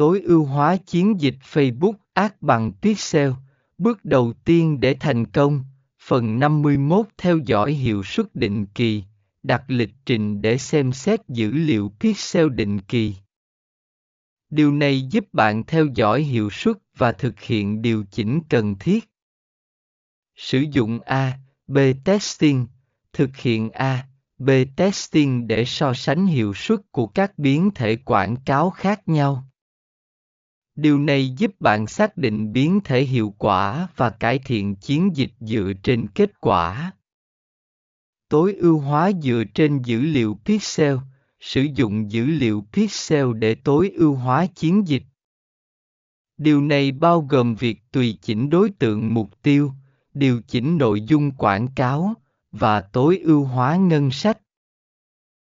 Tối ưu hóa chiến dịch Facebook Ads bằng Pixel. Bước đầu tiên để thành công. Phần 51 theo dõi hiệu suất định kỳ. Đặt lịch trình để xem xét dữ liệu Pixel định kỳ. Điều này giúp bạn theo dõi hiệu suất và thực hiện điều chỉnh cần thiết. Sử dụng A, B testing, thực hiện A, B testing để so sánh hiệu suất của các biến thể quảng cáo khác nhau. Điều này giúp bạn xác định biến thể hiệu quả và cải thiện chiến dịch dựa trên kết quả. Tối ưu hóa dựa trên dữ liệu pixel, sử dụng dữ liệu pixel để tối ưu hóa chiến dịch. Điều này bao gồm việc tùy chỉnh đối tượng mục tiêu, điều chỉnh nội dung quảng cáo và tối ưu hóa ngân sách.